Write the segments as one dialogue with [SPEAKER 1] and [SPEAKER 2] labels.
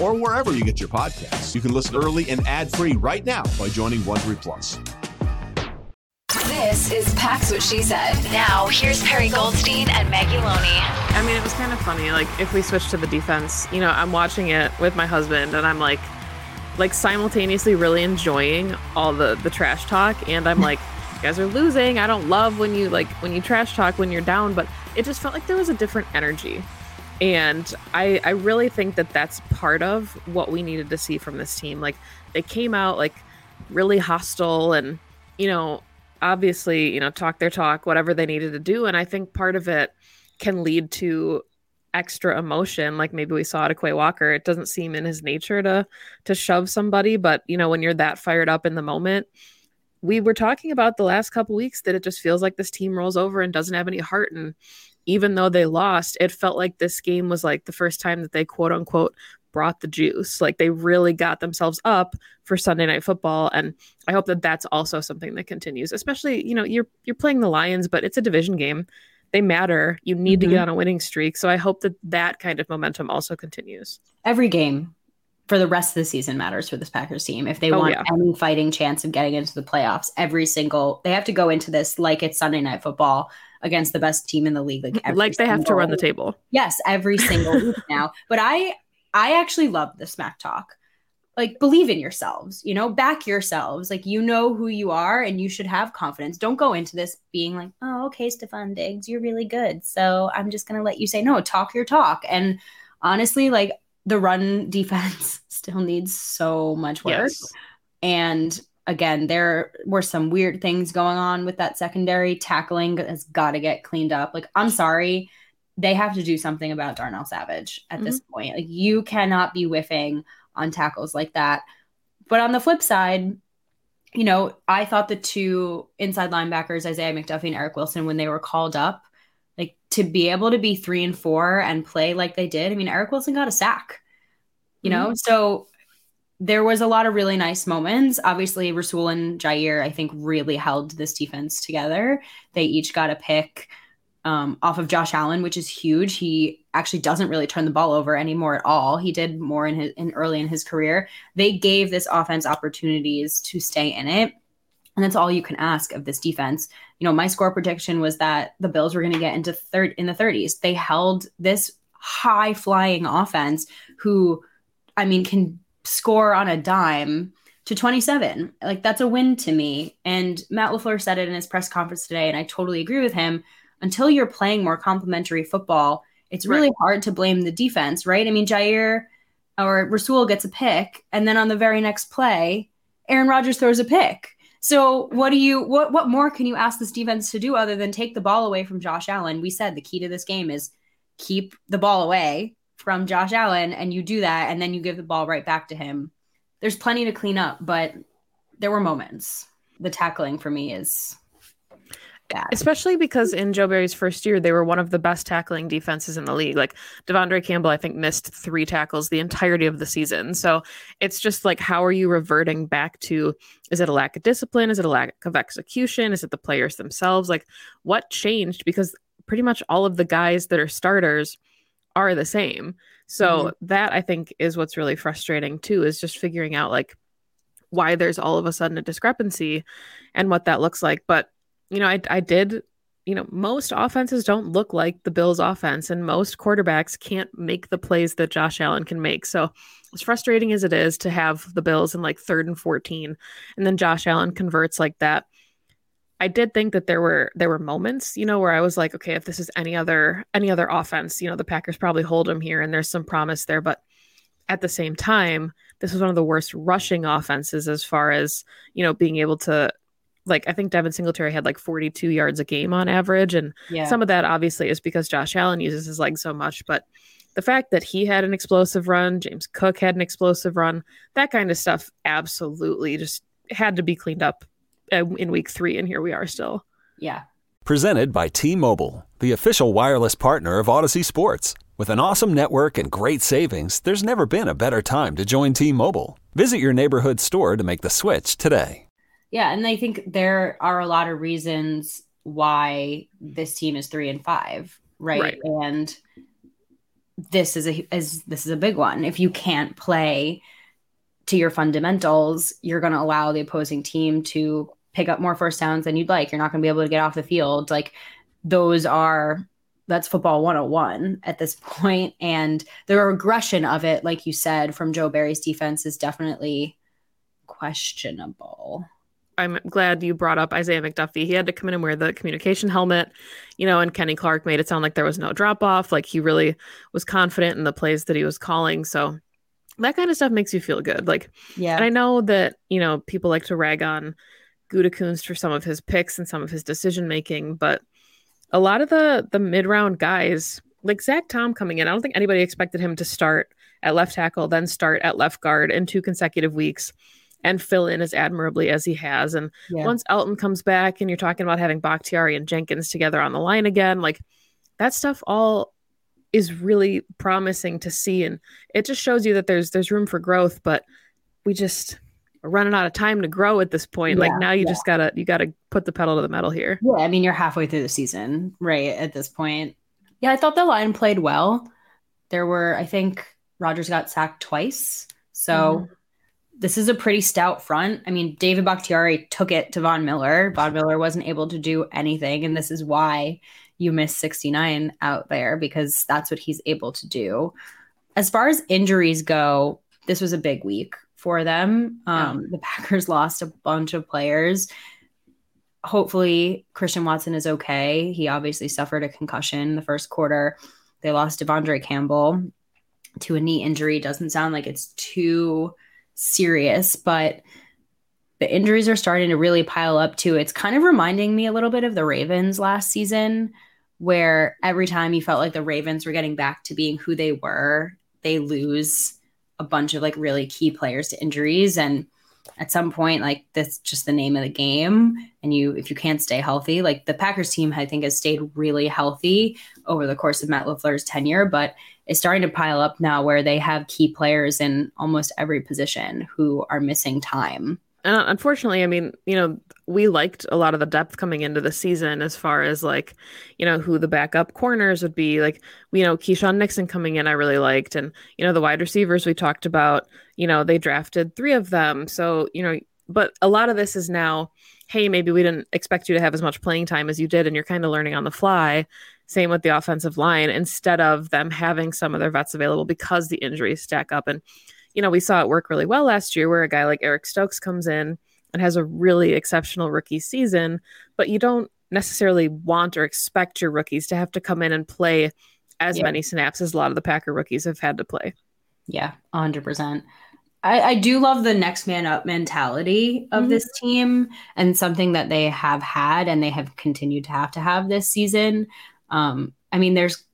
[SPEAKER 1] or wherever you get your podcasts. You can listen early and ad-free right now by joining Wondery Plus.
[SPEAKER 2] This is Pax What She Said. Now, here's Perri Goldstein and Maggie Loney.
[SPEAKER 3] I mean, it was kind of funny. Like, if we switch to the defense, you know, I'm watching it with my husband, and I'm like, like simultaneously really enjoying all the the trash talk, and I'm like, you guys are losing. I don't love when you like when you trash talk when you're down, but it just felt like there was a different energy, and I I really think that that's part of what we needed to see from this team. Like, they came out like really hostile, and you know, obviously, you know, talk their talk, whatever they needed to do. And I think part of it can lead to extra emotion. Like maybe we saw it at Quay Walker. It doesn't seem in his nature to to shove somebody, but you know, when you're that fired up in the moment, we were talking about the last couple weeks that it just feels like this team rolls over and doesn't have any heart. And even though they lost, it felt like this game was like the first time that they quote unquote brought the juice. Like they really got themselves up for Sunday night football and I hope that that's also something that continues. Especially, you know, you're you're playing the Lions, but it's a division game. They matter. You need
[SPEAKER 4] Mm-hmm.
[SPEAKER 3] to get on a winning streak. So I hope that that kind of momentum also continues.
[SPEAKER 4] Every game for the rest of the season matters for this Packers team. If they
[SPEAKER 3] Oh,
[SPEAKER 4] want
[SPEAKER 3] yeah.
[SPEAKER 4] any fighting chance of getting into the playoffs, every single they have to go into this like it's Sunday night football against the best team in the league. Like, mm-hmm. every
[SPEAKER 3] Like they have to run the table.
[SPEAKER 4] Yes, every single week now. But I I actually love the smack talk. Like believe in yourselves, you know, back yourselves. Like you know who you are and you should have confidence. Don't go into this being like, "Oh, okay, Stefon Diggs, you're really good." So, I'm just going to let you say no, talk your talk. And honestly, like the run defense still needs so much work.
[SPEAKER 3] Yes.
[SPEAKER 4] And again, there were some weird things going on with that secondary. Tackling has got to get cleaned up. Like, I'm sorry, they have to do something about Darnell Savage at this mm-hmm. point. Like, you cannot be whiffing on tackles like that. But on the flip side, you know, I thought the two inside linebackers, Isaiah McDuffie and Eric Wilson, when they were called up, like to be able to be three and four and play like they did. I mean, Eric Wilson got a sack, you know, mm-hmm. so there was a lot of really nice moments. Obviously, Rasul and Jaire, I think, really held this defense together. They each got a pick um, off of Josh Allen, which is huge. He actually doesn't really turn the ball over anymore at all. He did more in his in early in his career. They gave this offense opportunities to stay in it. And that's all you can ask of this defense. You know, my score prediction was that the Bills were going to get into third in the 30s. They held this high flying offense who, I mean, can score on a dime to 27. Like that's a win to me. And Matt LaFleur said it in his press conference today, and I totally agree with him. Until you're playing more complementary football, it's really right. hard to blame the defense, right? I mean, Jaire or Rasul gets a pick, and then on the very next play, Aaron Rodgers throws a pick. So what do you what what more can you ask this defense to do other than take the ball away from Josh Allen? We said the key to this game is keep the ball away from Josh Allen and you do that and then you give the ball right back to him. There's plenty to clean up, but there were moments. The tackling for me is bad.
[SPEAKER 3] Especially because in Joe Barry's first year, they were one of the best tackling defenses in the league. Like De'Vondre Campbell, I think, missed three tackles the entirety of the season. So it's just like, how are you reverting back to is it a lack of discipline? Is it a lack of execution? Is it the players themselves? Like, what changed? Because pretty much all of the guys that are starters are the same. So mm-hmm. that I think is what's really frustrating too, is just figuring out like why there's all of a sudden a discrepancy and what that looks like. But, you know, I, I did, you know, most offenses don't look like the Bills offense, and most quarterbacks can't make the plays that Josh Allen can make. So, as frustrating as it is to have the Bills in like third and 14, and then Josh Allen converts like that I did think that there were there were moments, you know, where I was like, okay, if this is any other any other offense, you know, the Packers probably hold them here and there's some promise there, but at the same time, this was one of the worst rushing offenses as far as, you know, being able to like I think Devin Singletary had like 42 yards a game on average and yeah. some of that obviously is because Josh Allen uses his legs so much, but the fact that he had an explosive run, James Cook had an explosive run, that kind of stuff absolutely just had to be cleaned up Uh, in week three, and here we are still.
[SPEAKER 4] Yeah.
[SPEAKER 5] Presented by T Mobile, the official wireless partner of Audacy Sports. With an awesome network and great savings, there's never been a better time to join T Mobile. Visit your neighborhood store to make the switch today.
[SPEAKER 4] Yeah, and I think there are a lot of reasons why this team is three and five, right? right. And this is a is this is a big one. If you can't play to your fundamentals, you're going to allow the opposing team to pick up more first downs than you'd like. You're not going to be able to get off the field. Like those are that's football 101 at this point and the regression of it like you said from Joe Barry's defense is definitely questionable.
[SPEAKER 3] I'm glad you brought up Isaiah McDuffie. He had to come in and wear the communication helmet, you know, and Kenny Clark made it sound like there was no drop off. Like he really was confident in the plays that he was calling. So that kind of stuff makes you feel good. Like, yeah. And I know that, you know, people like to rag on Gutekunst for some of his picks and some of his decision making, but a lot of the the mid round guys, like Zach Tom coming in, I don't think anybody expected him to start at left tackle, then start at left guard in two consecutive weeks and fill in as admirably as he has. And yeah. once Elgton comes back and you're talking about having Bakhtiari and Jenkins together on the line again, like that stuff all is really promising to see and it just shows you that there's there's room for growth but we just running out of time to grow at this point. Yeah, like now you yeah. just gotta you gotta put the pedal to the metal here.
[SPEAKER 4] Yeah i mean you're halfway through the season right at this point. Yeah i thought the line played well. There were i think Rodgers got sacked twice. So mm-hmm. this is a pretty stout front. I mean david bakhtiari took it to von miller. Von miller wasn't able to do anything and this is why you miss 69 out there because that's what he's able to do. As far as injuries go, this was a big week for them. Um, yeah. The Packers lost a bunch of players. Hopefully, Christian Watson is okay. He obviously suffered a concussion the first quarter. They lost De'Vondre Campbell to a knee injury. Doesn't sound like it's too serious, but the injuries are starting to really pile up too. It's kind of reminding me a little bit of the Ravens last season where every time you felt like the Ravens were getting back to being who they were, they lose a bunch of like really key players to injuries. And at some point, like that's just the name of the game. And you, if you can't stay healthy, like the Packers team, I think has stayed really healthy over the course of Matt LaFleur's tenure, but it's starting to pile up now where they have key players in almost every position who are missing time.
[SPEAKER 3] And uh, unfortunately, I mean, you know, we liked a lot of the depth coming into the season as far as like, you know, who the backup corners would be. Like, you know, Keisean Nixon coming in, I really liked. And, you know, the wide receivers we talked about, you know, they drafted three of them. So, you know, but a lot of this is now, hey, maybe we didn't expect you to have as much playing time as you did, and you're kind of learning on the fly. Same with the offensive line, instead of them having some of their vets available because the injuries stack up. And, you know, we saw it work really well last year where a guy like Eric Stokes comes in and has a really exceptional rookie season, but you don't necessarily want or expect your rookies to have to come in and play as yeah. many snaps as a lot of the Packer rookies have had to play.
[SPEAKER 4] Yeah, 100%. I, I do love the next man up mentality of mm-hmm. this team and something that they have had and they have continued to have to have this season. Um, I mean, there's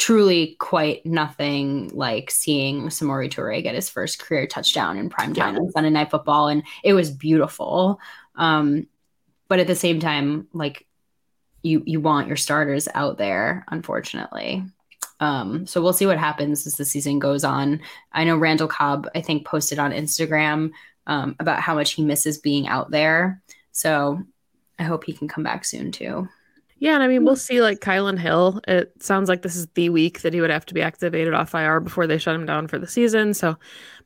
[SPEAKER 4] truly quite nothing like seeing Samori Toure get his first career touchdown in prime time yeah. on Sunday Night Football, and it was beautiful. Um, but at the same time, like you you want your starters out there, unfortunately. Um, so we'll see what happens as the season goes on. I know Randall Cobb, I think, posted on Instagram um, about how much he misses being out there. So I hope he can come back soon too.
[SPEAKER 3] Yeah, and I mean, we'll see like Kylan Hill. It sounds like this is the week that he would have to be activated off IR before they shut him down for the season. So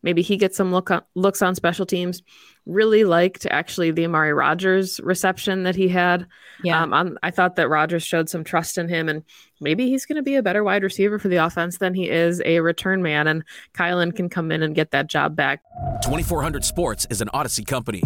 [SPEAKER 3] maybe he gets some look on, looks on special teams. Really liked actually the Amari Rodgers reception that he had. Yeah, um, I thought that Rodgers showed some trust in him, and maybe he's going to be a better wide receiver for the offense than he is a return man. And Kylan can come in and get that job back.
[SPEAKER 6] 2400 Sports is an Audacy company.